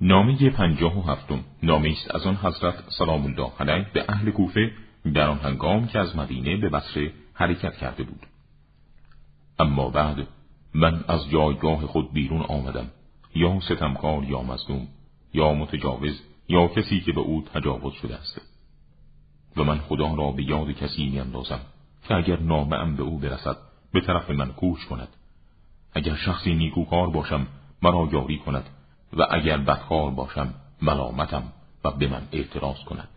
نامه پنجاه و هفتم. نامه است از آن حضرت سلام الله علیه به اهل کوفه در آن هنگام که از مدینه به بصره حرکت کرده بود. اما بعد من از جایگاه خود بیرون آمدم. یا ستمکار یا مظلوم یا متجاوز یا کسی که به او تجاوز شده است. و من خدا را به یاد کسی میاندازم که اگر نامه به او برسد به طرف من کوش کند. اگر شخصی نیکوکار باشم مرا یاری کند. و اگر بدکار باشم ملامتم و به من اعتراض کند.